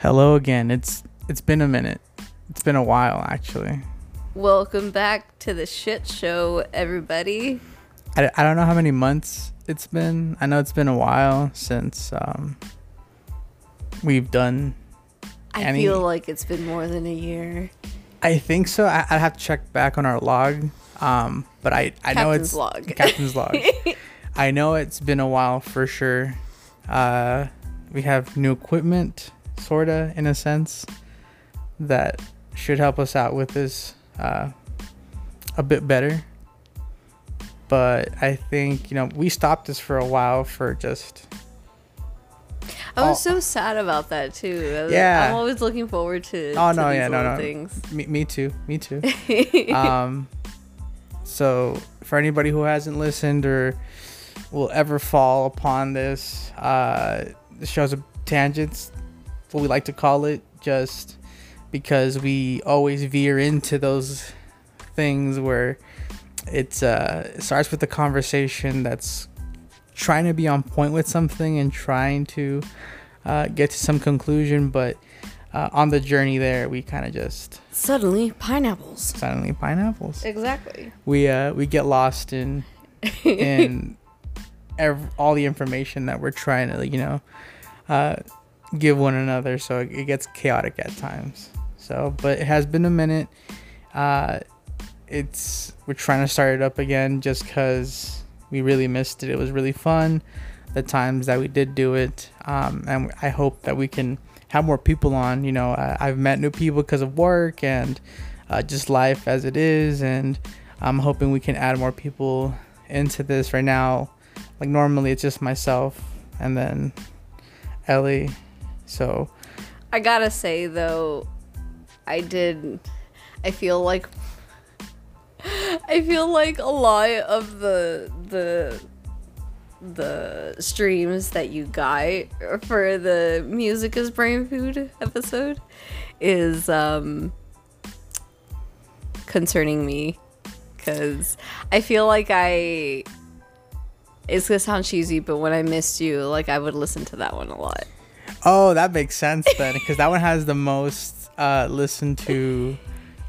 Hello again. It's it's been a minute. It's been a while actually. Welcome back to the shit show, everybody. I, I don't know how many months it's been. I know it's been a while since um we've done I Any- feel like it's been more than a year. I think so. I, I'd have to check back on our log. Um but I I know Captain's it's log. Captain's log. I know it's been a while for sure. Uh we have new equipment sorta in a sense that should help us out with this uh, a bit better. But I think you know we stopped this for a while for just I was Oh. so sad about that too. Yeah. I'm always looking forward to, Oh, to no, yeah, no, no. things. me, me too, me too. um, so for anybody who hasn't listened or will ever fall upon this, uh, the show's a tangents, what we like to call it, just because we always veer into those things where it's uh, it starts with a conversation that's trying to be on point with something and trying to uh, get to some conclusion, but uh, on the journey there, we kind of just Suddenly, pineapples. suddenly pineapples. Exactly. We uh we get lost in in ev- all the information that we're trying to you know uh give one another, so it gets chaotic at times. So, but it has been a minute. Uh, it's we're trying to start it up again just because we really missed it. It was really fun the times that we did do it, um, and I hope that we can have more people on. You know, I, I've met new people because of work and uh, just life as it is, and I'm hoping we can add more people into this. Right now, like normally it's just myself and then Ellie. So I gotta say though, I did. I feel like. I feel like a lot of the the the streams that you got for the music is brain food episode is um concerning me because I feel like I it's gonna sound cheesy, but when I missed you, like I would listen to that one a lot. Oh, that makes sense then, because that one has the most uh, listened to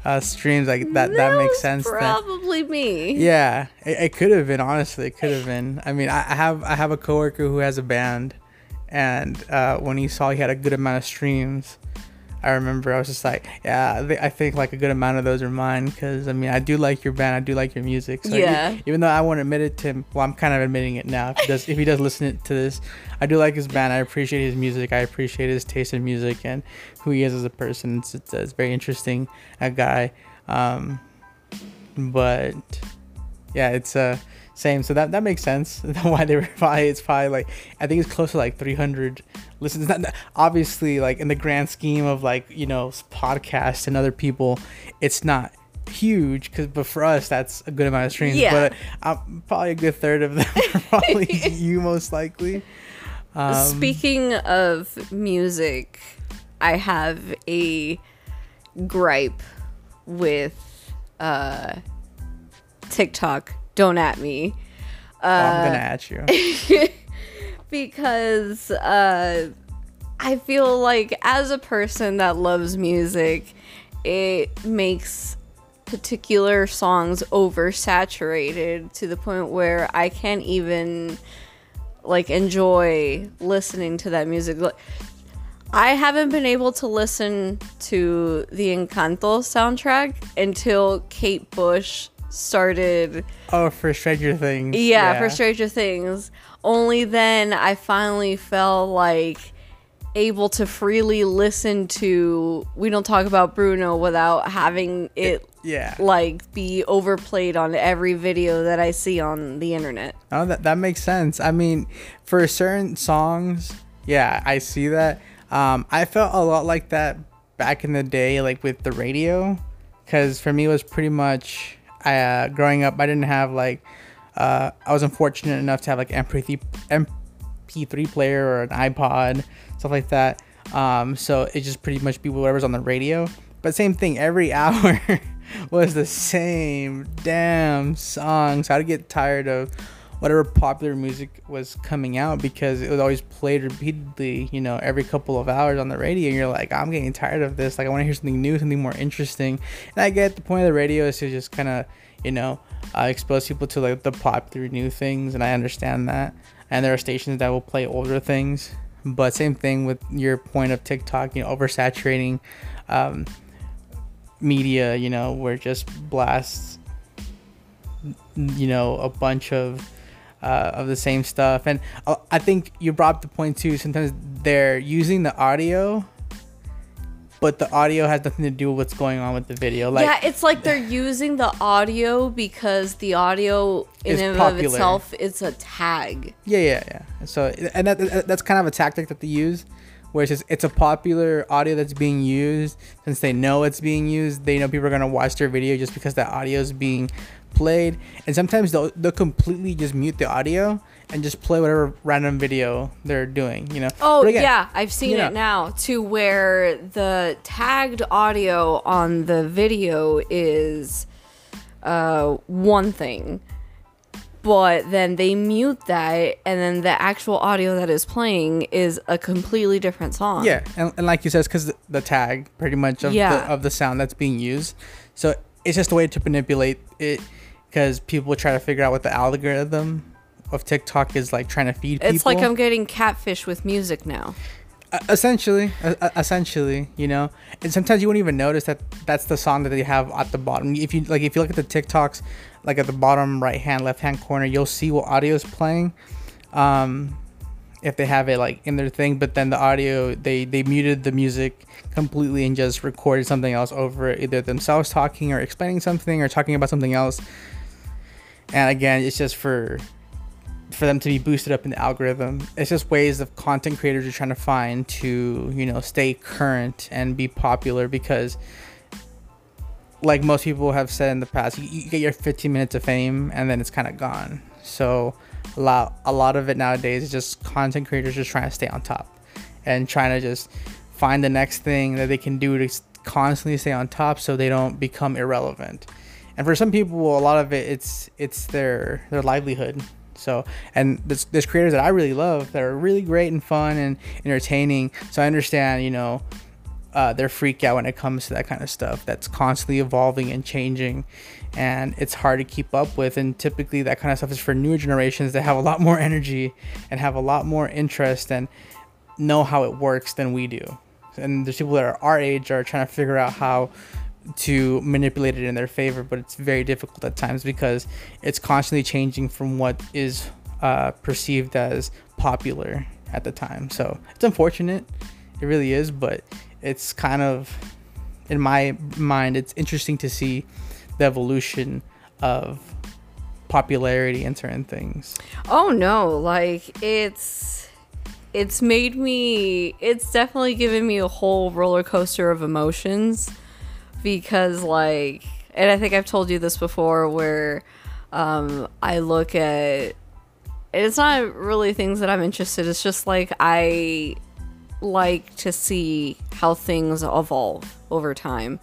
uh, streams. Like that, that, makes was sense. Then. Probably me. Yeah, it, it could have been. Honestly, it could have been. I mean, I, I have I have a coworker who has a band, and uh, when he saw he had a good amount of streams, I remember I was just like, yeah, I, thi- I think like a good amount of those are mine because I mean I do like your band, I do like your music. So Yeah. even though I won't admit it to him, well, I'm kind of admitting it now. If he does, if he does listen to this, I do like his band. I appreciate his music. I appreciate his taste in music and who he is as a person. It's it's, it's very interesting, a guy. Um, but yeah, it's uh same. So that that makes sense. Why they were probably it's probably like I think it's close to like 300 listens. Not obviously like in the grand scheme of like you know podcasts and other people, it's not huge because but for us that's a good amount of streams. Yeah. But uh, probably a good third of them probably you most likely. Um, Speaking of music, I have a gripe with uh, TikTok. Don't at me. oh, I'm Uh, gonna at you. because uh, I feel like as a person that loves music, it makes particular songs oversaturated to the point where I can't even like enjoy listening to that music. I haven't been able to listen to the Encanto soundtrack until Kate Bush started Oh, for Stranger Things. yeah, for Stranger Things. Only then I finally felt like able to freely listen to We Don't Talk About Bruno without having it Yeah. like be overplayed on every video that I see on the internet. Oh, that that makes sense. I mean, for certain songs, yeah, I see that. Um, I felt a lot like that back in the day, like with the radio, because for me it was pretty much uh, growing up. I didn't have like uh, I was unfortunate enough to have like MP3 MP3 player or an iPod, stuff like that. Um, so it just pretty much be whatever's on the radio. But same thing, every hour was the same damn song. So I'd get tired of whatever popular music was coming out because it was always played repeatedly, you know, every couple of hours on the radio. And you're like, I'm getting tired of this. Like, I want to hear something new, something more interesting. And I get the point of the radio is to just kind of, you know, uh, expose people to like the popular new things. And I understand that. And there are stations that will play older things. But same thing with your point of TikTok, you know, oversaturating um, media, you know, where it just blasts, you know, a bunch of uh, of the same stuff. And uh, I think you brought up the point too. Sometimes they're using the audio, but the audio has nothing to do with what's going on with the video. Like, yeah, it's like they're using the audio because the audio in and of itself is a tag. Yeah, yeah, yeah. So, and that, that- that's kind of a tactic that they use, where it's just it's a popular audio that's being used. Since they know it's being used, they know people are gonna watch their video just because that audio is being played. And sometimes they'll they'll completely just mute the audio and just play whatever random video they're doing. You know. Oh again, yeah, I've seen you know- it now to where the tagged audio on the video is uh, one thing, but then they mute that, and then the actual audio that is playing is a completely different song. Yeah, and, and like you said, because the, the tag pretty much of Yeah. the of the sound that's being used, so it's just a way to manipulate it. Because people try to figure out what the algorithm of TikTok is like trying to feed people. It's like I'm getting catfish with music now. Uh, essentially uh, essentially you know and sometimes you won't even notice that that's the song that they have at the bottom if you like if you look at the tiktoks like at the bottom right hand left hand corner you'll see what audio is playing um if they have it like in their thing but then the audio they they muted the music completely and just recorded something else over it either themselves talking or explaining something or talking about something else and again it's just for for them to be boosted up in the algorithm. It's just ways of content creators are trying to find to, you know, stay current and be popular because like most people have said in the past, you, you get your 15 minutes of fame and then it's kind of gone. So a lot a lot of it nowadays is just content creators just trying to stay on top and trying to just find the next thing that they can do to constantly stay on top so they don't become irrelevant. And for some people, a lot of it it's it's their their livelihood. So, and there's, there's creators that I really love that are really great and fun and entertaining. So I understand, you know, uh, their freak out when it comes to that kind of stuff that's constantly evolving and changing and it's hard to keep up with and typically that kind of stuff is for newer generations that have a lot more energy and have a lot more interest and know how it works than we do and there's people that are our age are trying to figure out how to manipulate it in their favor but it's very difficult at times because it's constantly changing from what is uh, perceived as popular at the time. So it's unfortunate. It really is but it's kind of in my mind it's interesting to see the evolution of popularity in certain things. Oh no, like it's it's made me it's definitely given me a whole roller coaster of emotions because like and I think I've told you this before where um I look at it's not really things that I'm interested it's just like I like to see how things evolve over time.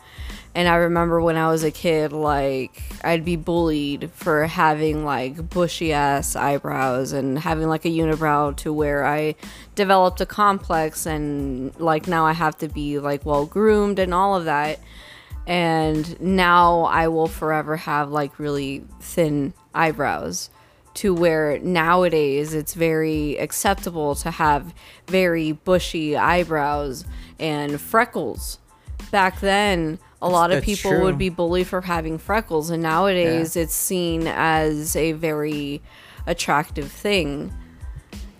And I remember when I was a kid, like, I'd be bullied for having, like, bushy ass eyebrows and having, like, a unibrow to where I developed a complex and, like, now I have to be, like, well groomed and all of that. And now I will forever have, like, really thin eyebrows to where nowadays it's very acceptable to have very bushy eyebrows and freckles. Back then, a lot of people true. would be bullied for having freckles, and nowadays it's seen as a very attractive thing.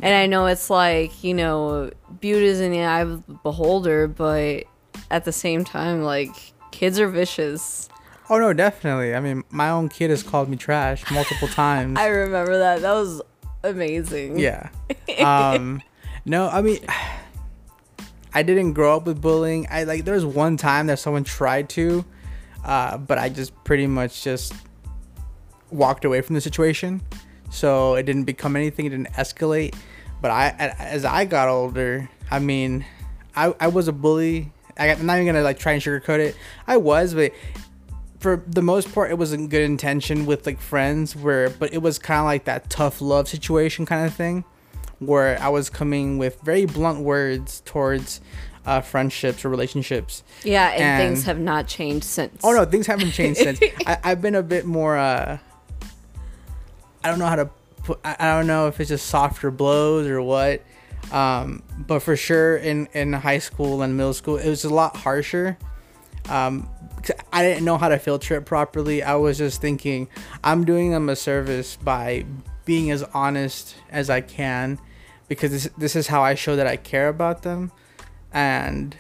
And I know it's like, you know, beauty is in the eye of the beholder, but at the same time, like, kids are vicious. oh no definitely. I mean my own kid has called me trash multiple times. I remember that. That was amazing. yeah. Um no i mean i didn't grow up with bullying. I like there was one time that someone tried to uh but i just pretty much just walked away from the situation. So it didn't become anything. It didn't escalate. But I, as i got older i mean i i was a bully i'm not even gonna like try and sugarcoat it i was but for the most part, it was in good intention with like friends, where but it was kind of like that tough love situation kind of thing, where I was coming with very blunt words towards uh, friendships or relationships. Yeah, and, And- things have not changed since. Oh no, things haven't changed since. I, I've been a bit more. Uh, I don't know how to put. I, I don't know if it's just softer blows or what. Um, but for sure, in in high school and middle school, it was a lot harsher. Um, I didn't know how to filter it properly. I was just thinking, I'm doing them a service by being as honest as I can, because this this is how I show that I care about them, and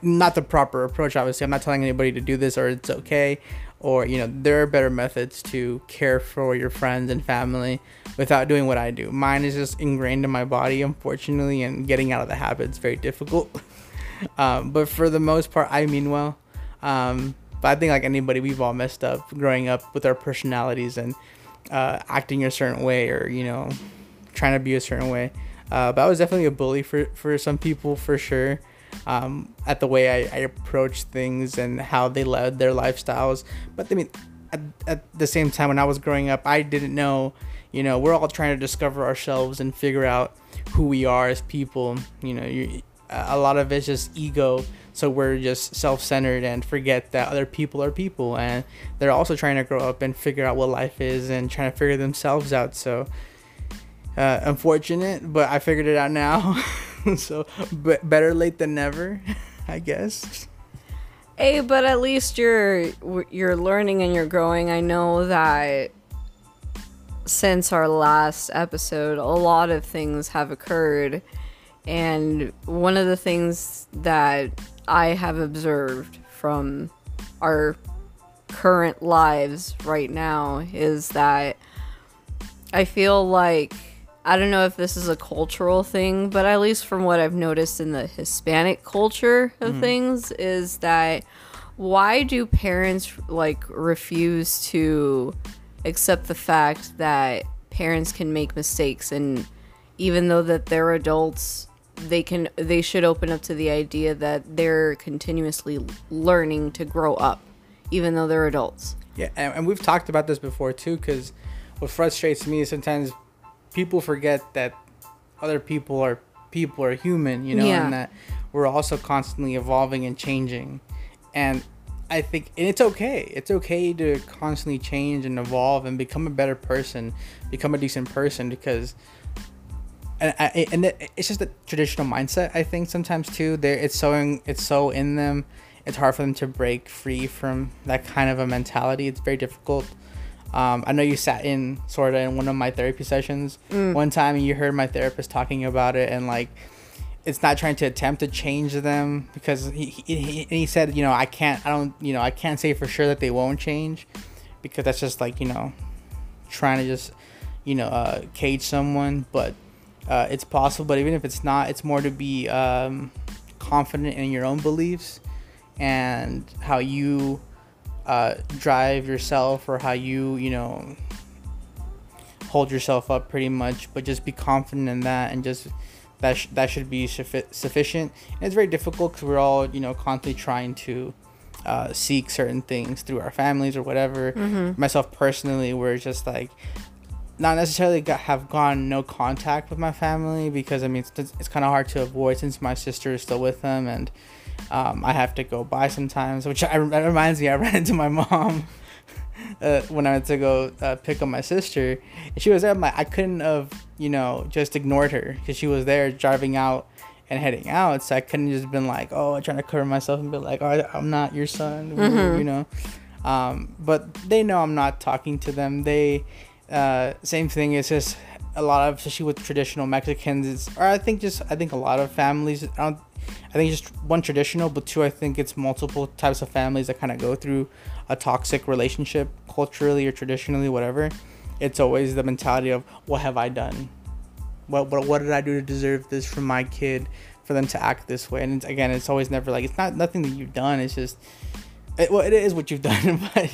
not the proper approach obviously i'm not telling anybody to do this or it's okay or you know there are better methods to care for your friends and family without doing what i do. Mine is just ingrained in my body unfortunately and getting out of the habit is very difficult. Um, but for the most part i mean well. Um, but i think like anybody we've all messed up growing up with our personalities and uh, acting a certain way or you know trying to be a certain way. Uh, but i was definitely a bully for, for some people for sure um, at the way I, I approach things and how they led their lifestyles. But I mean, at, at the same time, when I was growing up, I didn't know, you know, we're all trying to discover ourselves and figure out who we are as people. You know, you, a lot of it's just ego. So we're just self centered and forget that other people are people and they're also trying to grow up and figure out what life is and trying to figure themselves out. So, uh, unfortunate, but I figured it out now. so, better late than never, I guess. Hey, but at least you're you're learning and you're growing. I know that since our last episode, a lot of things have occurred, and one of the things that I have observed from our current lives right now is that I feel like I don't know if this is a cultural thing, but at least from what I've noticed in the Hispanic culture of mm-hmm. things is that why do parents like refuse to accept the fact that parents can make mistakes and even though that they're adults they can they should open up to the idea that they're continuously learning to grow up even though they're adults. Yeah, and, and we've talked about this before too, because what frustrates me is sometimes people forget that other people are people are human, you know, Yeah. and that we're also constantly evolving and changing. And I think and it's okay. It's okay to constantly change and evolve and become a better person, become a decent person because and, I, and it's just a traditional mindset I think sometimes too. There it's so in, it's so in them. It's hard for them to break free from that kind of a mentality. It's very difficult. Um, I know you sat in sort of in one of my therapy sessions one time and you heard my therapist talking about it and like it's not trying to attempt to change them because he, he, he, said you know I can't I don't you know I can't say for sure that they won't change because that's just like you know trying to just you know uh, cage someone but uh, it's possible but even if it's not it's more to be um, confident in your own beliefs and how you uh, drive yourself or how you you know hold yourself up pretty much but just be confident in that and just that sh- that should be suffi- sufficient. And it's very difficult because we're all you know constantly trying to uh, seek certain things through our families or whatever. Myself personally we're just like not necessarily got, have gone no contact with my family because I mean it's, it's kind of hard to avoid since my sister is still with them and um, I have to go by sometimes, which I, that reminds me I ran into my mom uh, when I went to go uh, pick up my sister. And she was there. Like I couldn't have you know just ignored her because she was there driving out and heading out. So I couldn't just been like oh I'm trying to cover myself and be like oh I- I'm not your son, you know. Um, but they know I'm not talking to them. They uh, same thing. It's just a lot of especially with traditional Mexicans. It's, or I think just I think a lot of families. I don't. I think just one traditional, but two I think it's multiple types of families that kind of go through a toxic relationship culturally or traditionally, whatever. It's always the mentality of what have I done? What what what did I do to deserve this from my kid? For them to act this way, and it's, again, it's always never like it's not nothing that you've done. It's just it, well, it is what you've done, but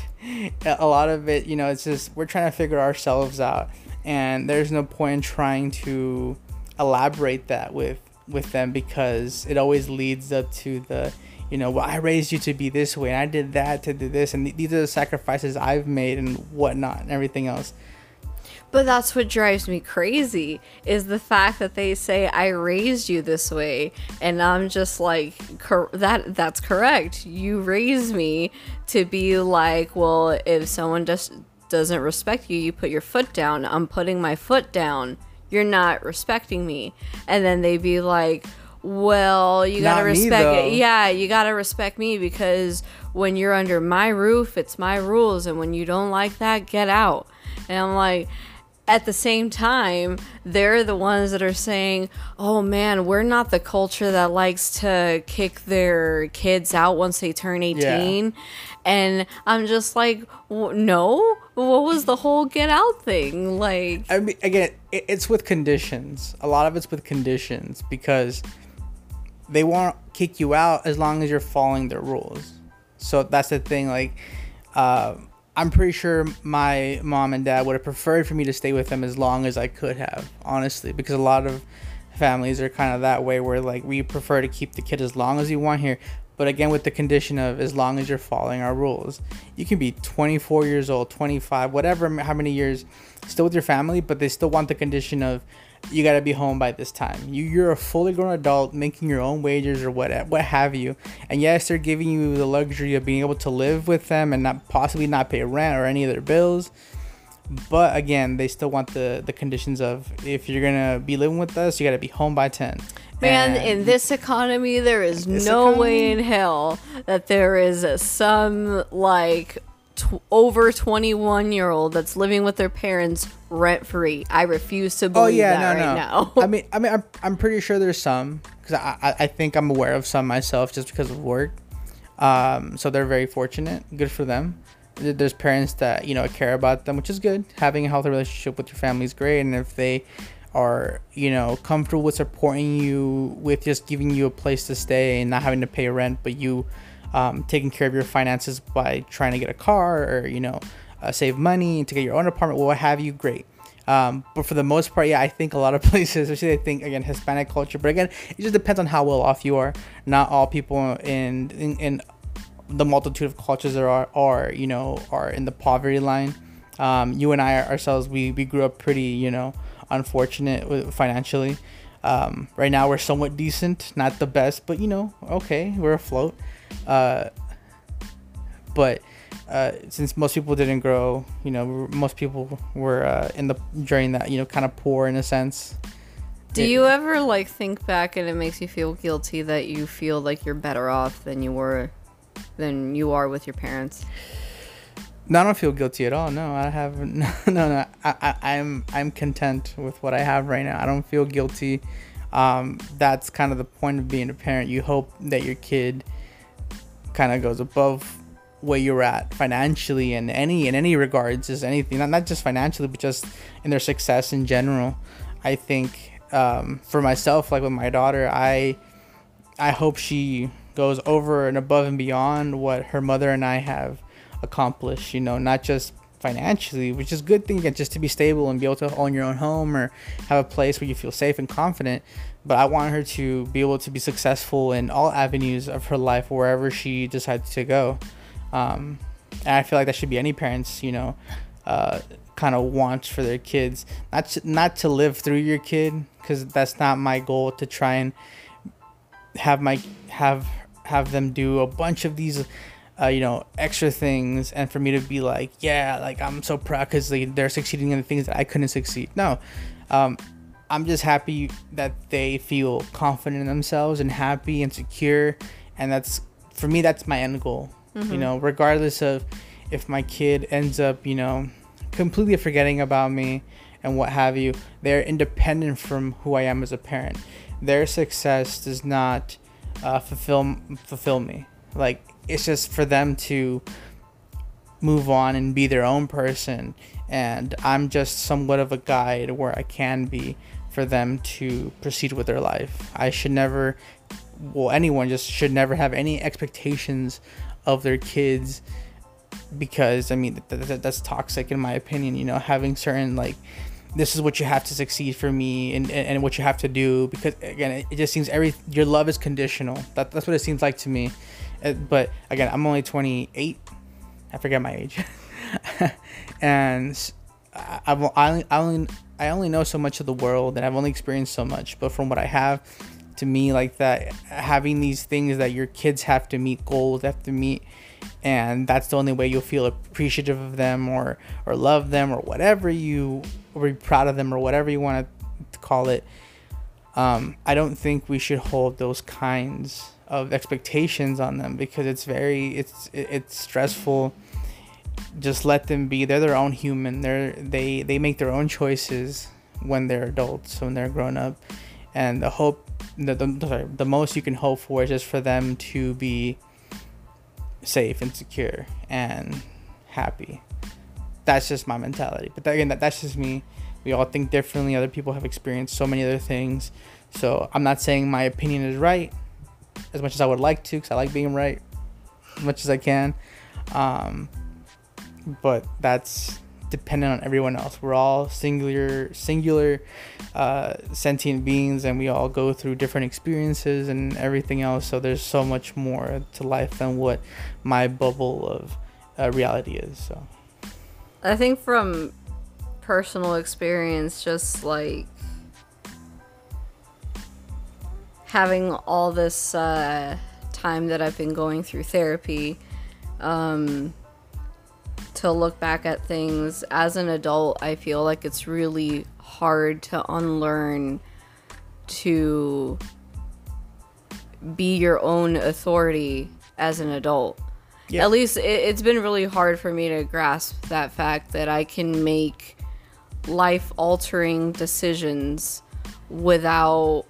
a lot of it, you know, it's just we're trying to figure ourselves out, and there's no point in trying to elaborate that with with them because it always leads up to the you know, well, I raised you to be this way, and I did that to do this, and th- these are the sacrifices I've made, and whatnot, and everything else. But that's what drives me crazy is the fact that they say I raised you this way and I'm just like cor- that that's correct. You raised me to be like, well, if someone just doesn't respect you, you put your foot down. I'm putting my foot down. You're not respecting me. And then they'd be like, well, you got to Not respect though. it. Yeah, you got to respect me because when you're under my roof, it's my rules and when you don't like that, get out. And I'm like at the same time, they're the ones that are saying, "Oh man, we're not the culture that likes to kick their kids out once they turn 18." Yeah. And I'm just like, w- "No, what was the whole get out thing?" Like, I mean, again, it, it's with conditions. A lot of it's with conditions because they won't kick you out as long as you're following their rules. So that's the thing. Like, uh, I'm pretty sure my mom and dad would have preferred for me to stay with them as long as I could have, honestly, because a lot of families are kind of that way where like we prefer to keep the kid as long as you want here. But again, with the condition of as long as you're following our rules, you can be 24 years old, 25, whatever, how many years, still with your family, but they still want the condition of you got to be home by this time. You you're a fully grown adult making your own wages or what what have you. And yes, they're giving you the luxury of being able to live with them and not possibly not pay rent or any of their bills. But again, they still want the the conditions of if you're gonna be living with us, you got to be home by ten. Man, And- in this economy, there is no way in hell that there is a, some like tw- over 21 year old that's living with their parents rent free. I refuse to Oh believe yeah, that no, right no. now. I mean, I mean, I'm, I'm pretty sure there's some because I, I I think I'm aware of some myself just because of work. Um, so they're very fortunate. Good for them. There's parents that you know care about them, which is good. Having a healthy relationship with your family is great, and if they are you know comfortable with supporting you with just giving you a place to stay and not having to pay rent, but you um, taking care of your finances by trying to get a car or you know uh, save money to get your own apartment, what have you, great. Um, but for the most part, yeah, I think a lot of places, especially I think again Hispanic culture, but again, it just depends on how well off you are. Not all people in in, in the multitude of cultures there are are you know are in the poverty line. Um, you and I ourselves, we we grew up pretty you know unfortunate financially. Um, right now we're somewhat decent, not the best, but you know okay, we're afloat. Uh, but uh, since most people didn't grow, you know, most people were uh, in the during that, you know, kind of poor in a sense. Do you ever like think back and it makes you feel guilty that you feel like you're better off than you were than you are with your parents? No, I don't feel guilty at all. No, I have no, no. no. I, I, I'm I'm content with what I have right now. I don't feel guilty. Um, that's kind of the point of being a parent. You hope that your kid kind of goes above where you're at financially and any in any regards is anything not, not just financially but just in their success in general. I think um, for myself like with my daughter i i hope she goes over and above and beyond what her mother and i have accomplished you know not just financially which is good thing just to be stable and be able to own your own home or have a place where you feel safe and confident but i want her to be able to be successful in all avenues of her life wherever she decides to go um, and I feel like that should be any parents, you know, uh, kind of wants for their kids. Not to, not to live through your kid, because that's not my goal. To try and have my have have them do a bunch of these, uh, you know, extra things, and for me to be like, yeah, like I'm so proud because they, they're succeeding in the things that I couldn't succeed. No, um, I'm just happy that they feel confident in themselves and happy and secure, and that's for me. That's my end goal. You know regardless of if my kid ends up you know completely forgetting about me and what have you they're independent from who i am as a parent. Their success does not uh, fulfill fulfill me. Like it's just for them to move on and be their own person and i'm just somewhat of a guide where i can be for them to proceed with their life. I should never well anyone just should never have any expectations of their kids because I mean th- th- that's toxic in my opinion. You know, having certain like this is what you have to succeed for me and, and, and what you have to do because again it, it just seems every your love is conditional. That, that's what it seems like to me. Uh, but again i'm only 28 i forget my age. And I've, I, I only i only know so much of the world and i've only experienced so much but from what i have to me like that having these things that your kids have to meet goals have to meet and that's the only way you'll feel appreciative of them or or love them or whatever you or be proud of them or whatever you want to call it um, i don't think we should hold those kinds of expectations on them because it's very it's it's stressful just let them be. They're their own human. They're they they make their own choices when they're adults when they're grown up. And the hope the, the, sorry, the most you can hope for is just for them to be safe and secure and happy. That's just my mentality. But that, again that, that's just me. We all think differently. Other people have experienced so many other things. So i'm not saying my opinion is right as much as i would like to because i like being right as much as i can. Um, but that's dependent on everyone else. We're all singular, singular, uh, sentient beings, and we all go through different experiences and everything else. So there's so much more to life than what my bubble of uh, reality is. So I think from personal experience, just like having all this uh, time that I've been going through therapy, um, to look back at things as an adult, I feel like it's really hard to unlearn to be your own authority as an adult. Yeah. At least it, it's been really hard for me to grasp that fact that I can make life altering decisions without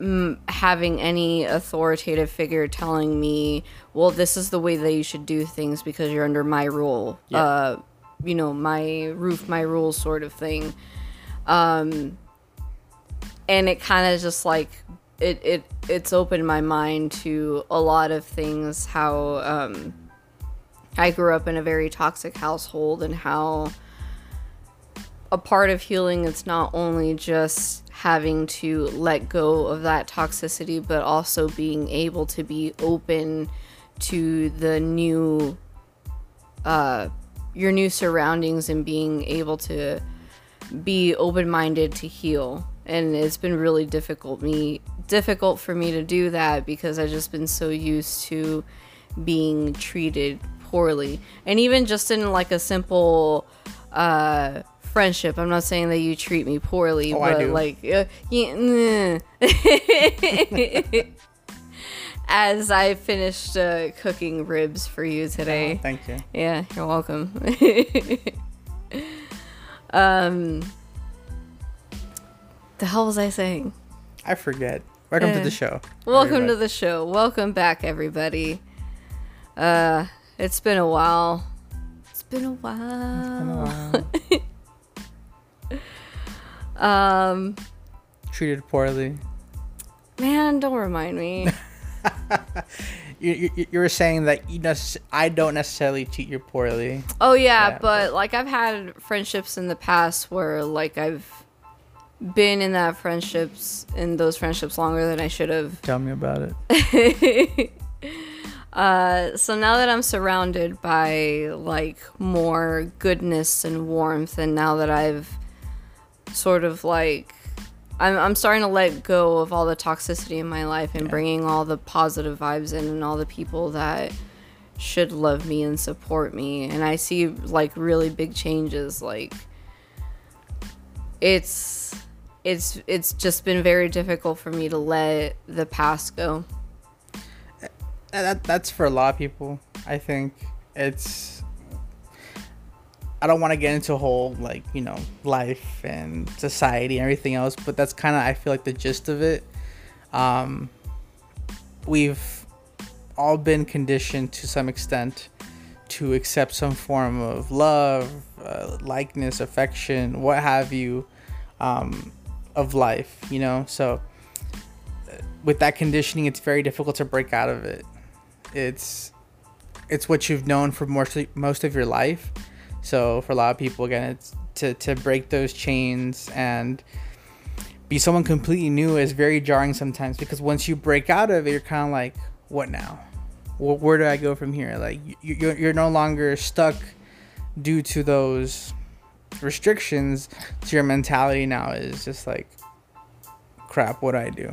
mm, having any authoritative figure telling me, well, this is the way that you should do things because you're under my rule. Yeah. Uh, you know, my roof, my rules sort of thing. Um, and it kind of just like it, it it's opened my mind to a lot of things how um, I grew up in a very toxic household and how a part of healing it's not only just having to let go of that toxicity but also being able to be open to the new uh your new surroundings and being able to be open-minded to heal. And it's been really difficult me difficult for me to do that because I've just been so used to being treated poorly. And even just in like a simple uh friendship i'm not saying that you treat me poorly Oh, but like uh, yeah, as i finished uh, cooking ribs for you today Oh, thank you. yeah, you're welcome. um, the hell was I saying? I forget. Welcome to the show. Welcome to the show. Welcome back, everybody. Uh, it's been a while. It's been a while. Um, treated poorly. man, don't remind me. You, you, you were saying that you nece- I don't necessarily treat you poorly. Oh yeah, Yeah, but like I've had friendships in the past where like I've been in that friendships in those friendships longer than I should have. Tell me about it. Uh, so now that I'm surrounded by like more goodness and warmth, and now that I've sort of like I'm, I'm starting to let go of all the toxicity in my life and bringing all the positive vibes in and all the people that should love me and support me and i see like really big changes like it's it's it's just been very difficult for me to let the past go that, that's for a lot of people. I think it's. I don't want to get into a whole like you know life and society and everything else, but that's kind of I feel like the gist of it. Um, we've all been conditioned to some extent to accept some form of love, uh, likeness, affection, what have you, um, of life. You know, so uh, with that conditioning, it's very difficult to break out of it. It's it's what you've known for most most of your life. So for a lot of people, again, it's to to break those chains and be someone completely new is very jarring sometimes because once you break out of it, you're kind of like, what now? Where do I go from here? Like you're you're no longer stuck due to those restrictions. So your mentality now is just like, crap. What do I do?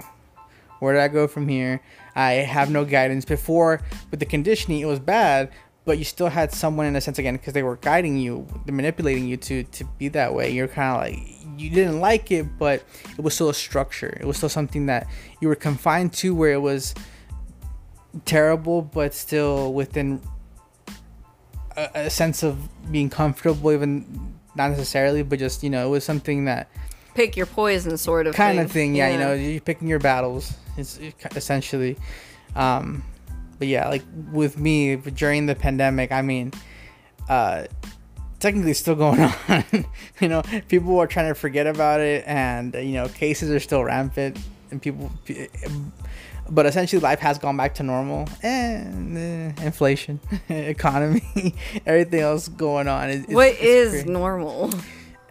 Where do I go from here? I have no guidance. Before with the conditioning, it was bad, but you still had someone in a sense again because they were guiding you, manipulating you to to be that way. You're kind of like you didn't like it, but it was still a structure. It was still something that you were confined to, where it was terrible, but still within a, a sense of being comfortable, even not necessarily, but just you know, it was something that pick your poison sort of kind thing. of thing. Yeah, yeah, you know, you're picking your battles. It's essentially. Um, but yeah, like with me during the pandemic, I mean, uh, technically still going on. you know, people are trying to forget about it, and you know, cases are still rampant, and people. But essentially, life has gone back to normal, and uh, inflation, economy, everything else going on. It's, what it's is crazy. normal?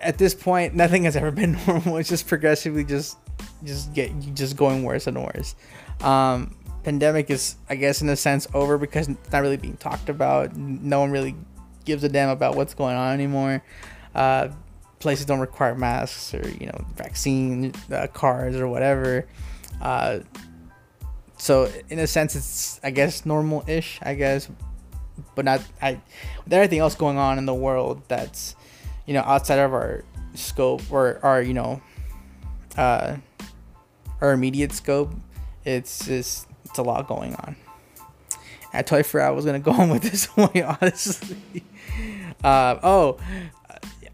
At this point, nothing has ever been normal. It's just progressively just, just get just going worse and worse. Um, pandemic is, I guess, in a sense, over because it's not really being talked about. No one really gives a damn about what's going on anymore. Uh, places don't require masks or you know vaccine uh, cards or whatever. Uh, so in a sense, it's I guess normal-ish. I guess, but not. I with everything else going on in the world that's you know outside of our scope or our you know uh, our immediate scope. It's just it's a lot going on. I totally forgot I was gonna go on with this one, honestly. Uh, oh,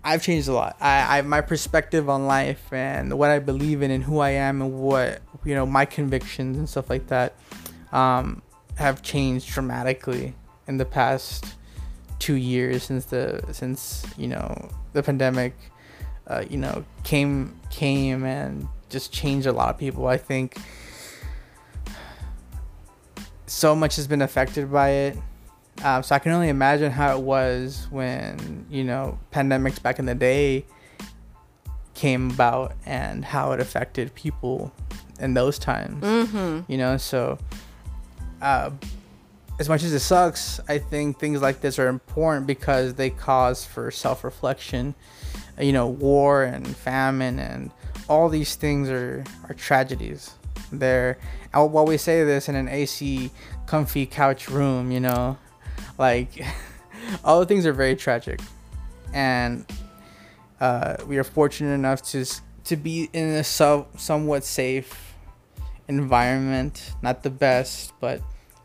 I've changed a lot. I, I my perspective on life and what I believe in and who I am and what you know my convictions and stuff like that um, have changed dramatically in the past two years since the since you know the pandemic uh, you know came came and just changed a lot of people. I think so much has been affected by it. Um, so I can only imagine how it was when you know pandemics back in the day came about and how it affected people in those times. Mm-hmm. You know, so uh, as much as it sucks, I think things like this are important because they cause for self-reflection. You know, war and famine and all these things are are tragedies there. While we say this in an AC, comfy couch room, you know, like all the things are very tragic, and uh, we are fortunate enough to to be in a so, somewhat safe environment. Not the best, but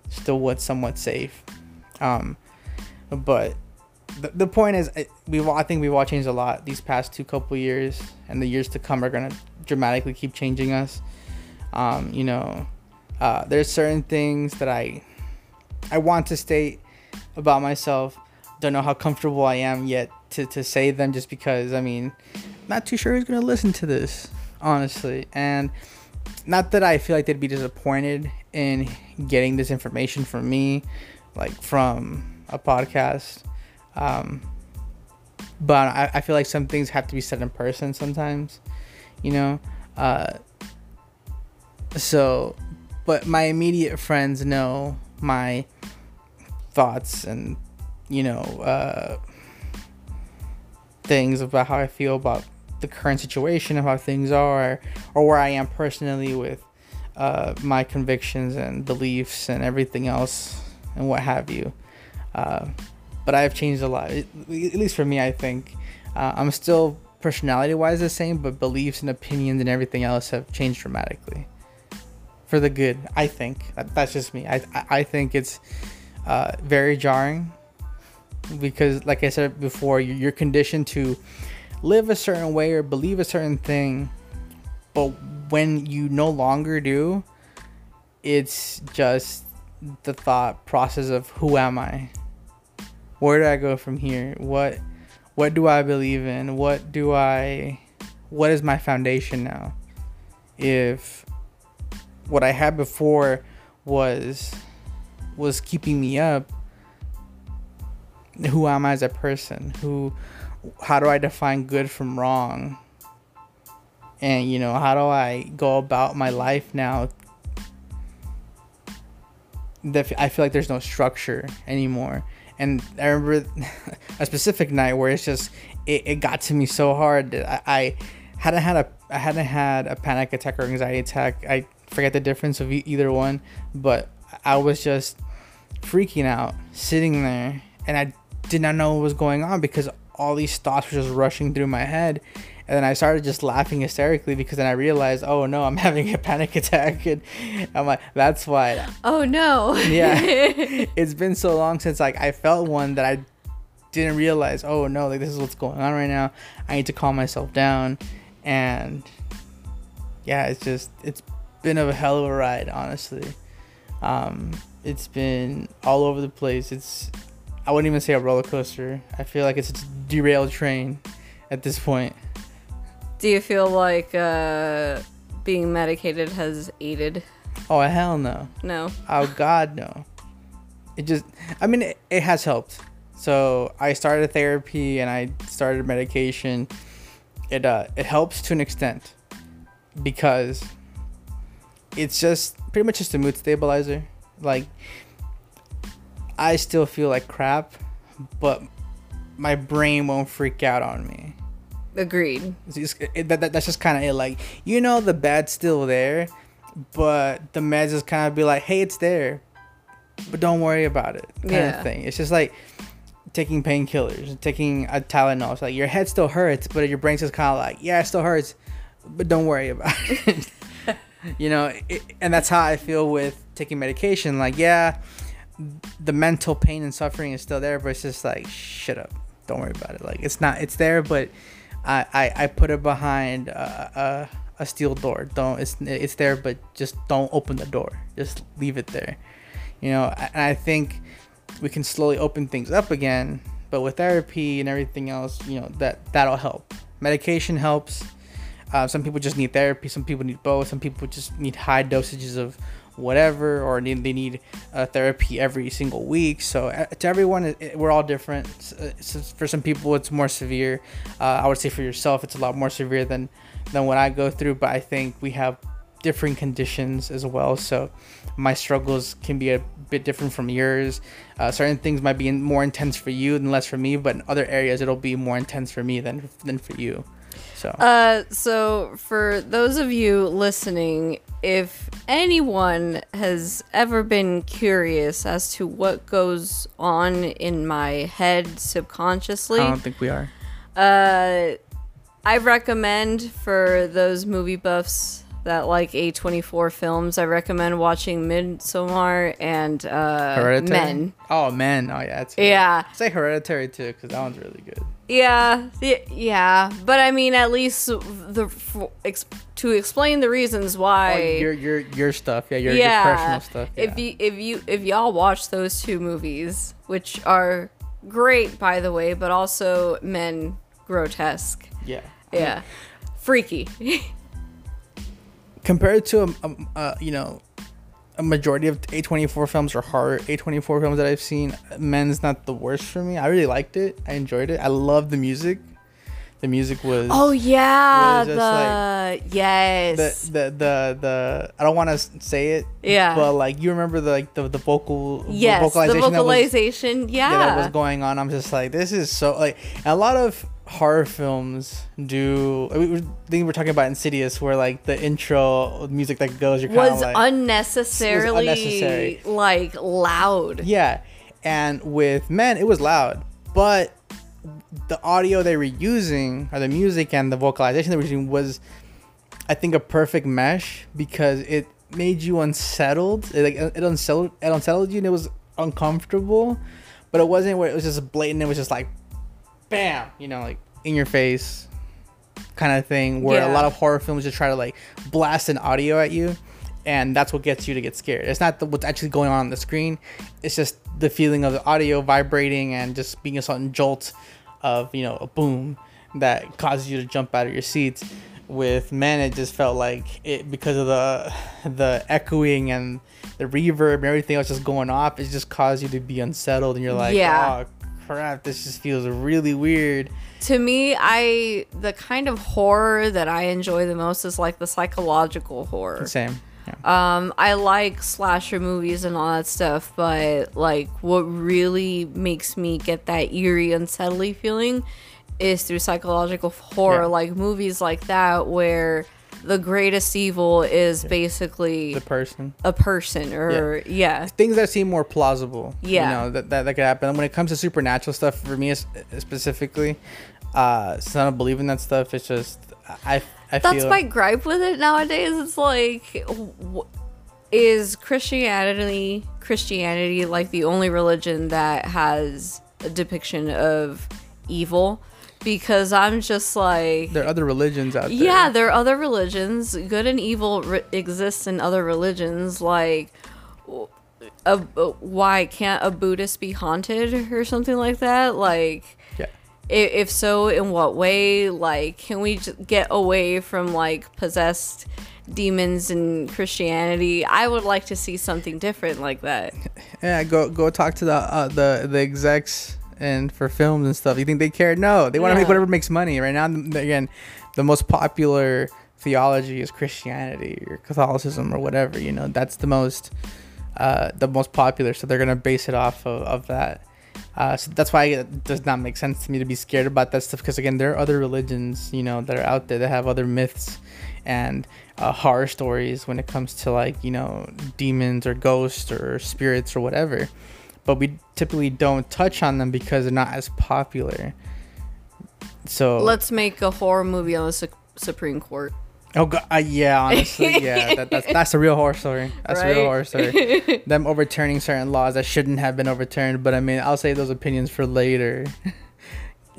still what somewhat safe. Um, but the, the point is, we I think we've all changed a lot these past two couple years, and the years to come are gonna dramatically keep changing us. Um, you know, uh, there's certain things that I I want to state about myself. Don't know how comfortable I am yet to, to say them just because I mean, not too sure who's gonna listen to this, honestly. And not that I feel like they'd be disappointed in getting this information from me, like from a podcast. Um, but I, I feel like some things have to be said in person sometimes, you know. Uh, so, but my immediate friends know my thoughts and, you know, uh, things about how I feel about the current situation how things are, or where I am personally with uh, my convictions and beliefs and everything else and what have you. Uh, but I have changed a lot, at least for me, I think. Uh, I'm still personality wise the same, but beliefs and opinions and everything else have changed dramatically for the good. I think that, that's just me. I I think it's uh, very jarring because, like I said before, you're conditioned to live a certain way or believe a certain thing, but when you no longer do, it's just the thought process of who am I? Where do I go from here? What what do I believe in? What do I what is my foundation now? If what I had before was was keeping me up. Who am I as a person? Who how do I define good from wrong? And you know, how do I go about my life now? That I feel like there's no structure anymore. And I remember a specific night where it's just it, it got to me so hard that I, I hadn't had a I hadn't had a panic attack or anxiety attack. I forget the difference of e- either one, but I was just freaking out, sitting there, and I did not know what was going on because all these thoughts were just rushing through my head. And then I started just laughing hysterically because then I realized, oh no, I'm having a panic attack. And I'm like, that's why. Oh no. Yeah. it's been so long since like I felt one that I didn't realize, oh no, like this is what's going on right now. I need to calm myself down. And yeah, it's just, it's been a hell of a ride, honestly. Um, it's been all over the place. It's, I wouldn't even say a roller coaster. I feel like it's a derailed train at this point. Do you feel like uh, being medicated has aided? Oh hell no. No. Oh god no. It just I mean it, it has helped. So I started therapy and I started medication. It uh it helps to an extent because it's just pretty much just a mood stabilizer. Like I still feel like crap, but my brain won't freak out on me. Agreed. It's just- it- that, that- that's just kind of it. Like you know, the bad's still there, but the meds just kind of be like, "Hey, it's there, but don't worry about it." Kind Yeah. of thing. It's just like taking painkillers, taking a Tylenol. It's like your head still hurts, but your brain's just kind of like, "Yeah, it still hurts, but don't worry about it." you know, it, and that's how I feel with taking medication. Like, yeah, the mental pain and suffering is still there, but it's just like, shut up, don't worry about it. Like, it's not, it's there, but I I, I put it behind a, a a steel door. Don't it's it's there, but just don't open the door. Just leave it there. You know, and I think we can slowly open things up again. But with therapy and everything else, you know that that'll help. Medication helps. Uh, some people just need therapy. Some people need both. Some people just need high dosages of whatever, or need, they need uh, therapy every single week. So uh, to everyone, it, it- we're all different. S- uh, so for some people, it's more severe. Uh, I would say for yourself, it's a lot more severe than than what I go through. But I think we have different conditions as well. So my struggles can be a bit different from yours. Uh, certain things might be more intense for you than less for me, but in other areas it'll be more intense for me than than for you. So Uh, so for those of you listening, if anyone has ever been curious as to what goes on in my head subconsciously, I don't think we are. uh, I recommend for those movie buffs that like A24 films, I recommend watching Midsommar and uh, Hereditary. Men. Oh man. Oh yeah. It's Yeah, Say hereditary too, because that one's really good. Yeah, yeah. But I mean, at least the to explain the reasons why. Oh, your your your stuff. Yeah, your, your personal stuff. Yeah. if you if you if y'all watch those two movies, which are great by the way, but also men grotesque. yeah. Yeah, freaky. Compared to a, um, uh, you know a majority of A24 films are horror A24 films that I've seen, Men's not the worst for me. I really liked it. I enjoyed it. I love the music. The music was oh yeah, was the the, yes, the the the I don't want to say it. Yeah. But like you remember the like the the vocal yes, the vocalization was- Yeah, yeah, that was going on. I'm just like, this is so like a lot of horror films do. We were, I think we're talking about Insidious, where like the intro music that goes, you're kind of was like, unnecessarily unnecessary. like loud. yeah. And with Men, it was loud, but the audio they were using, or the music and the vocalization they were using, was, I think, a perfect mesh because it made you unsettled. It, like it unsettled, it unsettled you, and it was uncomfortable. But it wasn't where it was just blatant. It was just like, bam, you know, like in your face, kind of thing. Where a lot of horror films just try to like blast an audio at you, and that's what gets you to get scared. It's not the, what's actually going on on the screen. It's just the feeling of the audio vibrating and just being a sudden jolt of you know a boom that causes you to jump out of your seats. With men, it just felt like it because of the the echoing and the reverb and everything else just going off. It just caused you to be unsettled, and you're like, Yeah. oh crap, this just feels really weird. To me, I the kind of horror that I enjoy the most is like the psychological horror. Same. Yeah. Um, I like slasher movies and all that stuff, but like what really makes me get that eerie, unsettling feeling is through psychological horror, Yeah. like movies like that where the greatest evil is basically the person. a person or yeah. Things that seem more plausible. Yeah. You know, that, that, that could happen. When it comes to supernatural stuff, for me specifically, uh, since I don't believe in that stuff, it's just, I, I That's my gripe with it nowadays. It's like, w- is Christianity Christianity like the only religion that has a depiction of evil? Because I'm just like, there are other religions out there. yeah, there are other religions. Good and evil re- exists in other religions. Like, a, a- why can't a Buddhist be haunted or something like that? Like, Yeah. I- if so in what way like can we get away from like possessed demons in christianity i would like to see something different like that Yeah, go go talk to the uh, the the execs and for films and stuff. You think they care? No, they want to make whatever makes money. Right now, again, the most popular theology is Christianity or Catholicism or whatever. You know, that's the most uh, the most popular. So they're gonna base it off of, of that. Uh, so that's why it does not make sense to me to be scared about that stuff because again, there are other religions, you know, that are out there that have other myths and uh, horror stories when it comes to like you know demons or ghosts or spirits or whatever but we typically don't touch on them because they're not as popular. So let's make a horror movie on the Su- supreme court. Oh god uh, yeah honestly yeah that, that's that's a real horror story. That's a real horror story. Them overturning certain laws that shouldn't have been overturned but i mean i'll save those opinions for later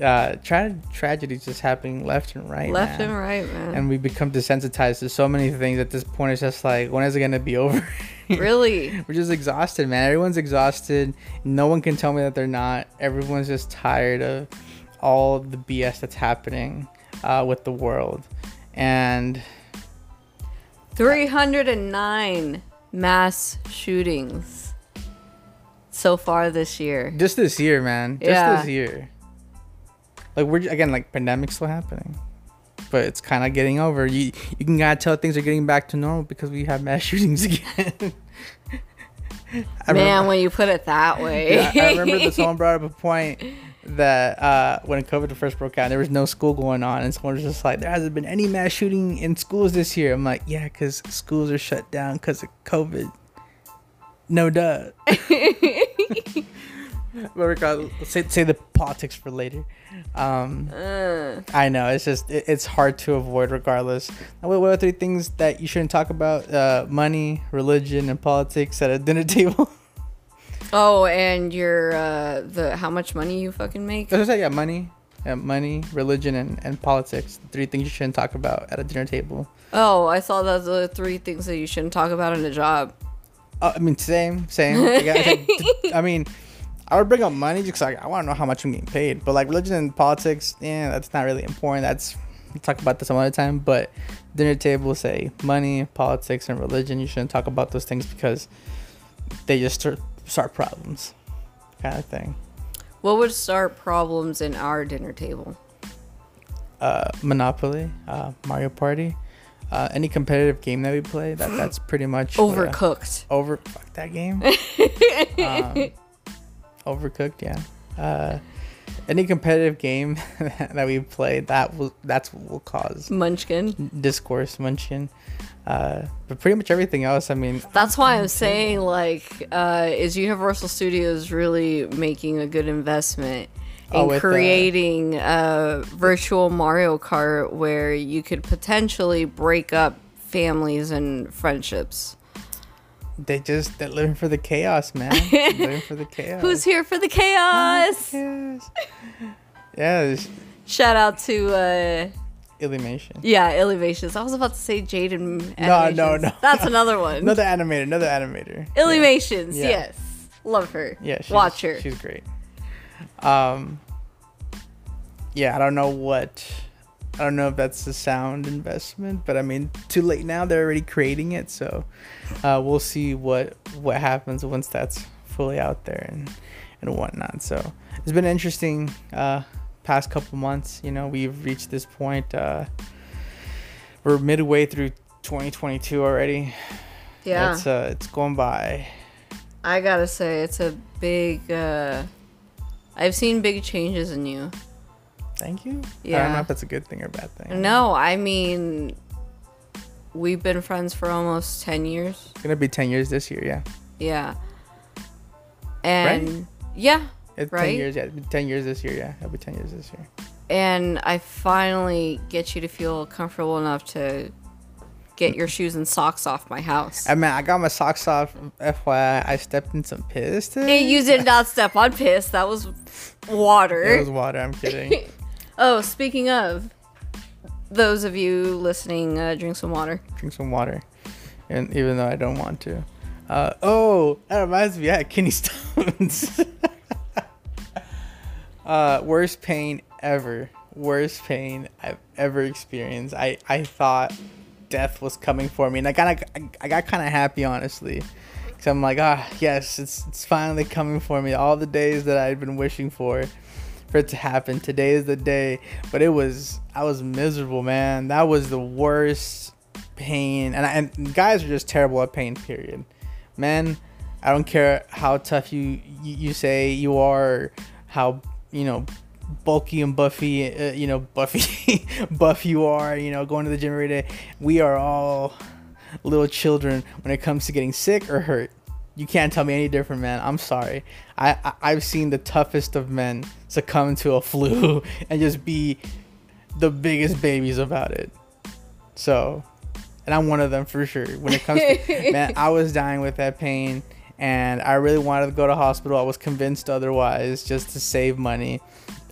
uh tra- tragedies just happening left and right left man. and right man. And we become desensitized to so many things at this point. It's just like when is it gonna be over? Really? We're just exhausted man. Everyone's exhausted. No one can tell me that they're not. Everyone's just tired of all the bs that's happening uh, with the world. And 309 mass shootings so far this year. Just this year man. Just Yeah. this year like we're again like pandemic's still happening but it's kind of getting over you you can kind of tell things are getting back to normal because we have mass shootings again man remember- when you put it that way yeah, I remember that someone brought up a point that uh, when COVID first broke out, there was no school going on, and someone was just like, "There hasn't been any mass shooting in schools this year." I'm like, "Yeah, because schools are shut down because of COVID." No duh. but regardless, say say the politics for later. Um, Uh, I know it's just it, it's hard to avoid regardless. Now, what, what are three things that you shouldn't talk about? Uh, money, religion, and politics at a dinner table. oh and your uh the how much money you fucking make I said, yeah, money, yeah, money, religion, and, and politics. Three things you shouldn't talk about at a dinner table. Oh, I saw that the three things that you shouldn't talk about in a job. Uh, I mean, same, same. Like, I, said, I mean, I would bring up money just like I want to know how much I'm getting paid. But like religion and politics, yeah, that's not really important. That's we'll talk about this some other time. But dinner table, say money, politics, and religion. You shouldn't talk about those things because they just start, start problems, kind of thing. What would start problems in our dinner table? uh, Monopoly, uh, Mario Party, uh, any competitive game that we play. That that's pretty much what, Overcooked. over fuck that game. um, overcooked, yeah. Uh, any competitive game that we play, that will that's what will cause Munchkin. discourse, munchkin. Uh, but pretty much everything else, I mean, That's why I'm saying, like, uh, is Universal Studios really making a good investment in Oh, with, uh, creating a virtual Mario Kart where you could potentially break up families and friendships? They just they're living for the chaos, man. living for the chaos. Who's here for the chaos? Chaos. Yeah, Shout out to uh. Yeah, Illuminations. I was about to say Jaden. No, no, Animations. no. That's another one. Another animator, another animator. Illuminations. Yeah. Yes, love her. Yeah, she's, watch her. She's great. Um, yeah, I don't know what, I don't know if that's a sound investment, but I mean, too late now. They're already creating it, so uh, we'll see what what happens once that's fully out there and and whatnot. So, it's been interesting uh, past couple months. You know, we've reached this point. Uh, we're midway through 2022 already. Yeah. It's uh, it's going by. I gotta say, it's a big. Uh, I've seen big changes in you. Thank you. Yeah. I don't know if that's a good thing or a bad thing. No, I mean, we've been friends for almost 10 years. It's gonna be 10 years this year. Yeah. Yeah. And yeah, It's Right? 10 years. Yeah. 10 years this year. Yeah. It'll be 10 years this year. and I finally get you to feel comfortable enough to get your shoes and socks off my house. I mean, I got my socks off. FYI, I stepped in some piss today. Hey, you did not step on piss. That was water. It was water. I'm kidding. Oh, speaking of, those of you listening, uh, drink some water. Drink some water, and even though I don't want to. Uh, oh, that reminds me. I had kidney stones. uh, worst pain ever. Worst pain I've ever experienced. I I thought death was coming for me, and I kind of I got kind of happy honestly. Cause I'm like, ah, yes, it's it's finally coming for me. All the days that I'd been wishing for, for it to happen. Today is the day. But it was, I was miserable, man. That was the worst pain. And I, and guys are just terrible at pain. Period. Men, I don't care how tough you you, say you are, how you know bulky and buffy, uh, you know buffy, buff you are. You know going to the gym every day. We are all little children when it comes to getting sick or hurt. You can't tell me any different, man. I'm sorry. I, I I've seen the toughest of men succumb to a flu and just be the biggest babies about it. So, and I'm one of them for sure. When it comes to man, I was dying with that pain, and I really wanted to go to hospital. I was convinced otherwise, just to save money.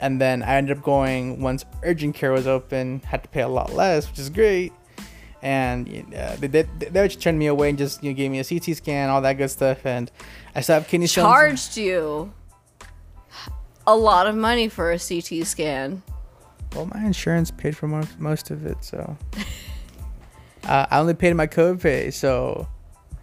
And then I ended up going once urgent care was open. Had to pay a lot less, which is great and uh, they, they, they just turned me away and just you know, gave me a CT scan, all that good stuff, and I still have kidney stones. Charged you a lot of money for a CT scan. Well, my insurance paid for most, most of it, so uh, I only paid my copay, so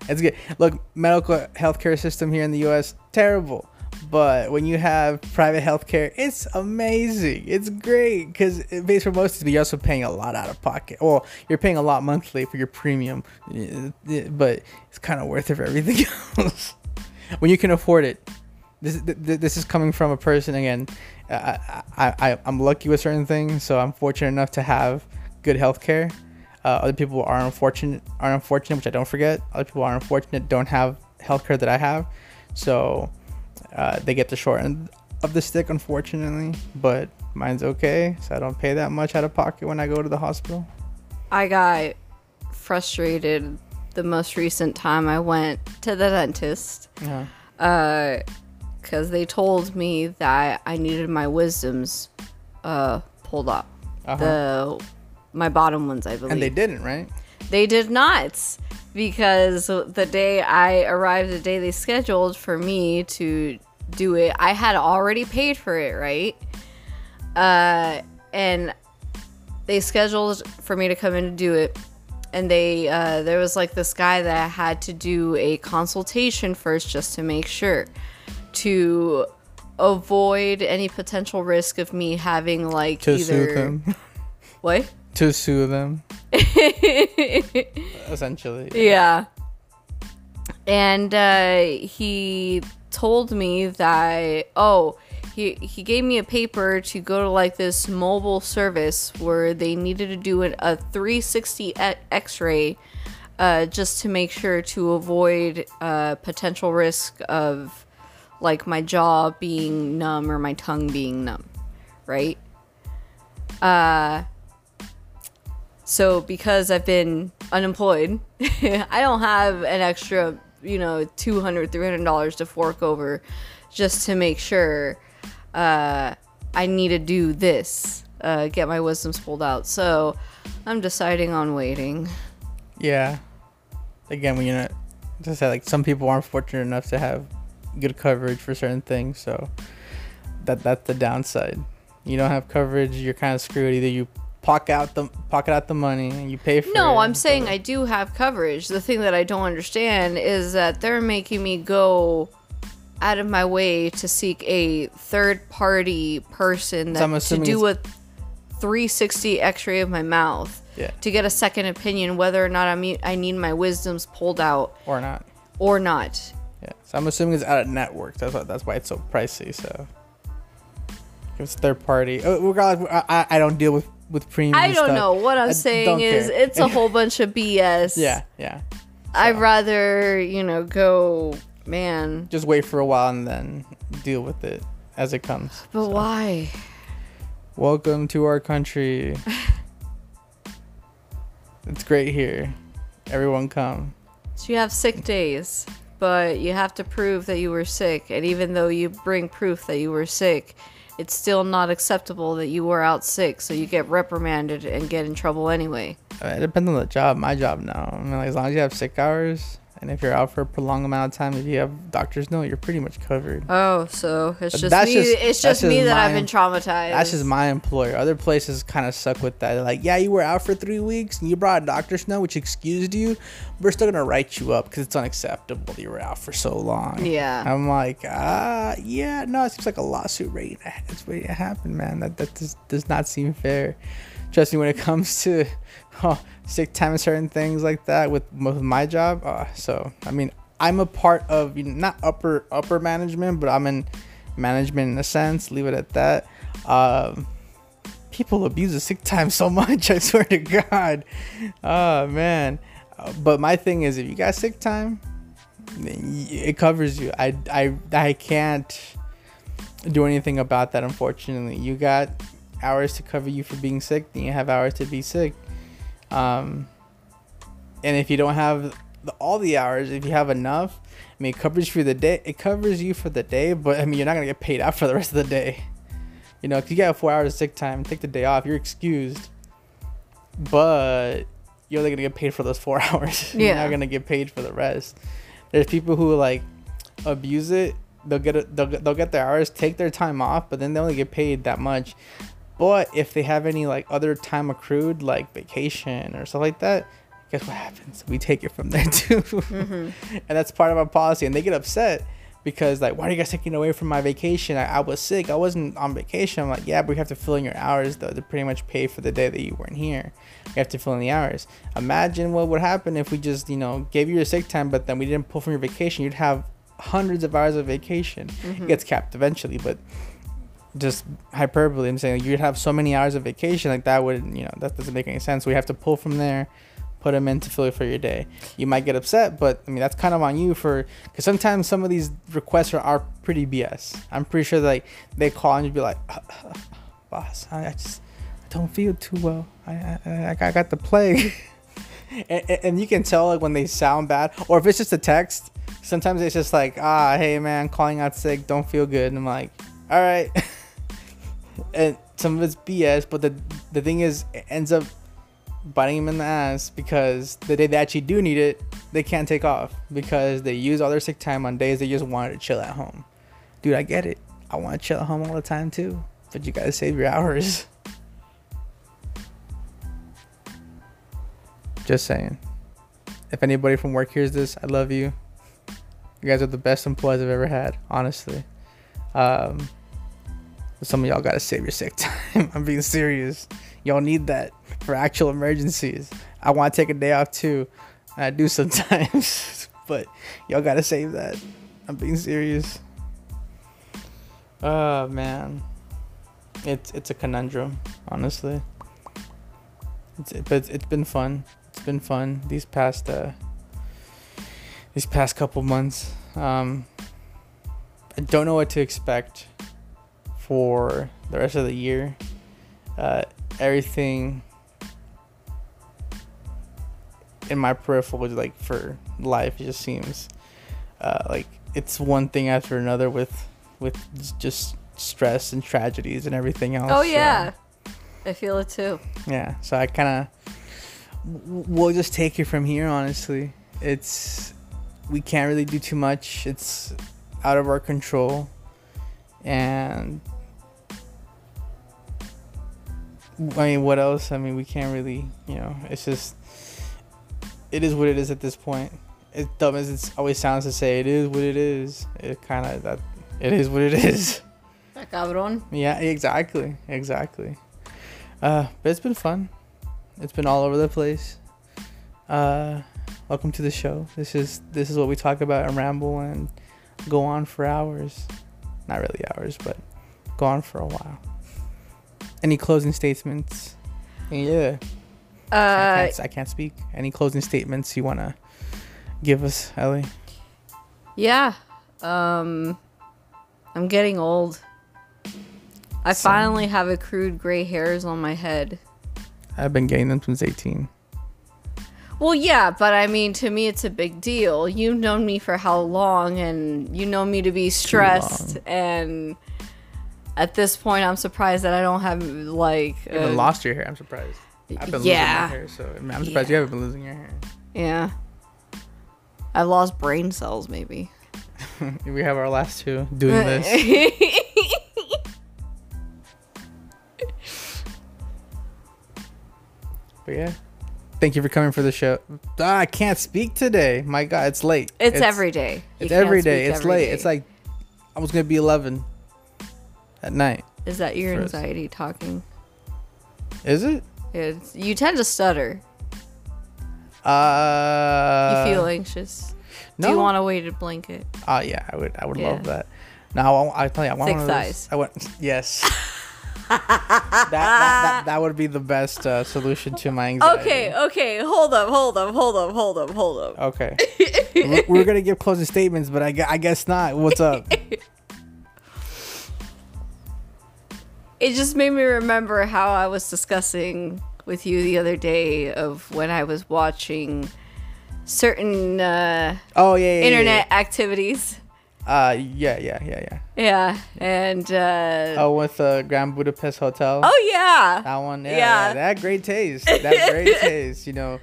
it's good. Look, medical healthcare system here in the U.S. terrible, but when you have private healthcare, it's amazing. It's great because it pays for most of it. You're also paying a lot out of pocket. Well, you're paying a lot monthly for your premium, uh, but it's kind of worth it for everything else when you can afford it. This, th- th- this is coming from a person again. I, I, I'm lucky with certain things, so I'm fortunate enough to have good health care. Uh, other people are unfortunate, are unfortunate, which I don't forget. Other people are unfortunate, don't have health care that I have, so uh, they get the short end of the stick, unfortunately. But mine's okay, so I don't pay that much out of pocket when I go to the hospital. I got frustrated the most recent time I went to the dentist Yeah. uh cuz they told me that I needed my wisdoms uh pulled up. Uh-huh. The my bottom ones, I believe. and they didn't, right? They did not because the day I arrived, the day they scheduled for me to do it, I had already paid for it, right? Uh, and they scheduled for me to come in to do it. And they, uh, there was like this guy that I had to do a consultation first just to make sure to avoid any potential risk of me having like To either sue them. what? to sue them. Essentially. Yeah. And uh, he told me that oh he he gave me a paper to go to like this mobile service where they needed to do an, a 360 x-ray uh, just to make sure to avoid uh, potential risk of like my jaw being numb or my tongue being numb, right? Uh, so because I've been unemployed, I don't have an extra, you know, $200, $300 to fork over just to make sure uh, I need to do this, uh, get my wisdoms pulled out. So I'm deciding on waiting. Yeah. Again, when you're not, just say like some people aren't fortunate enough to have good coverage for certain things, so that that's the downside. You don't have coverage, you're kind of screwed. Either you pocket out the pocket out the money and you pay for it. No, I'm saying I do have coverage. The thing that I don't understand is that they're making me go out of my way to seek a third party person that to do a 360 x-ray of my mouth Yeah. to get a second opinion whether or not I I need my wisdoms pulled out or not. or not. Yeah. So I'm assuming it's out of network. That's why that's why it's so pricey. So if it's third party. Oh, regardless, I- I don't deal with with premium. I don't stuff. know. What I'm I saying is care. it's a whole bunch of BS. Yeah, yeah. I'd rather, you know, go, man. Just wait for a while and then deal with it as it comes. But why? Welcome to our country. it's great here. Everyone come. So you have sick days, but you have to prove that you were sick. And even though you bring proof that you were sick, it's still not acceptable that you were out sick. So you get reprimanded and get in trouble anyway. It depends on the job. My job now. I mean, like, as long as you have sick hours, and if you're out for a prolonged amount of time, if you have doctor's note, you're pretty much covered. Oh, so it's But just me. just- it's that's just me just that I've been traumatized. That's just my employer. Other places kind of suck with that. They're like, yeah, you were out for three weeks and you brought a doctor's note, which excused you. We're still gonna write you up because it's unacceptable that you were out for so long. Yeah. I'm like, ah, yeah, no, it seems like a lawsuit ready. That's it's ready to happen, man. That that does, does not seem fair. Trust me, when it comes to oh, sick time and certain things like that with, with my job. Uh, so I mean, I'm a part of you know, not upper upper management, but I'm in management in a sense. Leave it at that. Um, people abuse the sick time so much. I swear to God. Oh man. But my thing is, if you got sick time, it covers you. I I I can't do anything about that. Unfortunately, you got hours to cover you for being sick. Then you have hours to be sick. Um, and if you don't have the, all the hours, if you have enough, I mean, it covers you for the day. It covers you for the day, but I mean, you're not gonna get paid out for the rest of the day. You know, if you got four hours of sick time, take the day off. You're excused, but you're only gonna get paid for those four hours. you're not gonna get paid for the rest. There's people who like abuse it. They'll get it. They'll, get- they'll get their hours, take their time off, but then they only get paid that much. But if they have any like other time accrued, like vacation or stuff like that, guess what happens? We take it from there too, mm-hmm. and that's part of our policy. And they get upset because like, why are you guys taking away from my vacation? I, I was sick. I wasn't on vacation. I'm like, yeah, but we have to fill in your hours though to pretty much pay for the day that you weren't here. You have to fill in the hours. Imagine what would happen if we just you know gave you your sick time, but then we didn't pull from your vacation. You'd have hundreds of hours of vacation. It mm-hmm. gets capped eventually, but just hyperbole. I'm saying you'd have so many hours of vacation like that would you know that doesn't make any sense. We have to pull from there, put them in to fill it for your day. You might get upset, but I mean that's kind of on you for because sometimes some of these requests are, are pretty BS. I'm pretty sure like they call and you'd be like, boss, I, I just I don't feel too well. I I, I, got the plague. and- and you can tell like when they sound bad or if it's just a text sometimes it's just like ah hey man calling out sick don't feel good and i'm like all right and some of it's bs but the the thing is it ends up biting them in the ass because the day they actually do need it they can't take off because they use all their sick time on days they just wanted to chill at home dude i get it i want to chill at home all the time too but you gotta save your hours Just saying. If anybody from work hears this, I love you. You guys are the best employees I've ever had, honestly. Um, some of y'all gotta save your sick time. I'm being serious. Y'all need that for actual emergencies. I want to take a day off too. I do sometimes, but y'all gotta save that. I'm being serious. Oh man, it's it's a conundrum, honestly. It's but it's, it's been fun. It's been fun these past uh these past couple months. Um I don't know what to expect for the rest of the year. Uh everything in my peripheral was like for life it just seems uh like it's one thing after another with with just stress and tragedies and everything else. Oh so- yeah, I feel it too. yeah so i kind of we'll just take it from here honestly it's we can't really do too much it's out of our control and i mean what else i mean we can't really you know it's just it is what it is at this point as dumb as it always sounds to say, it is what it is. It kind of that. It is what it is. That cabrón. Yeah, exactly, exactly. Uh, but it's been fun. It's been all over the place. Uh, welcome to the show. This is this is what we talk about and ramble and go on for hours. Not really hours, but go on for a while. Any closing statements? Yeah, I, Uh, can't, I can't speak. Any closing statements you wanna give us, Ellie? yeah. Um, I'm getting old. I Same. finally have accrued gray hairs on my head. I've been getting them since 18. Well, yeah, but I mean, to me, it's a big deal. You've known me for how long, and you know me to be stressed. And at this point, I'm surprised that I don't have like. You haven't uh, lost your hair. I'm surprised. I've been yeah, losing my hair, so I mean, I'm surprised you haven't been losing your hair. yeah. I've lost brain cells, maybe. we have our last two doing this. But yeah, thank you for coming for the show. Ah, I can't speak today. My God, it's late. It's, every day. You It's every day. It's every late. day. It's like I was gonna be 11 at night. Is that your anxiety talking? Is it? It's, you tend to stutter. Uh, You feel anxious. no. Do you want a weighted blanket? Oh yeah, I would. I would Yeah. love that. Now I, I tell you, I want Thick one of those- thighs. I want yes. that, that, that that would be the best uh, solution to my anxiety. Okay, okay, hold up, hold up, hold up, hold up, hold up. Okay. we're, we're gonna give closing statements, but I, I guess not. What's up? It just made me remember how I was discussing with you the other day of when I was watching certain uh, Oh yeah, yeah, yeah, internet activities. Yeah. Uh, yeah, yeah, yeah, yeah. Yeah, and uh, Oh, with the Grand Budapest Hotel. oh yeah. That one. Yeah, Yeah. yeah. That great taste. That great taste. You know.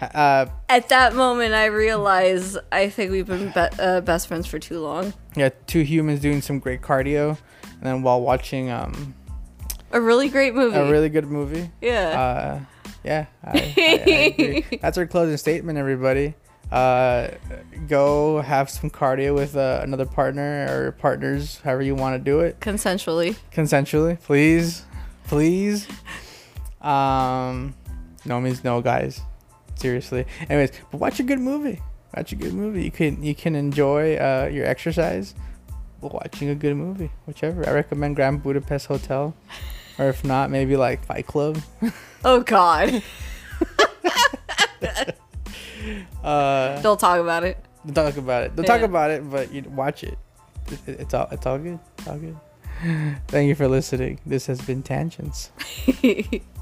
Uh, At that moment, I realized I think we've been be- uh, best friends for too long. yeah, two humans doing some great cardio, and then while watching um A really great movie. a really good movie. yeah. Uh, yeah, I, I, I agree. That's our closing statement, everybody. Uh, go have some cardio with uh, another partner or partners, however you want to do it, Consensually. consensually, please, please. Um, no means no, guys. Seriously. Anyways, but watch a good movie. Watch a good movie. You can you can enjoy uh, your exercise watching a good movie, whichever. I recommend Grand Budapest Hotel, or if not, maybe like Fight Club. Oh God. Uh, Don't talk about it. Don't talk about it. Don't talk about it, but you watch it. It- it- It's all. It's all good. It's all good. Thank you for listening. This has been Tangents.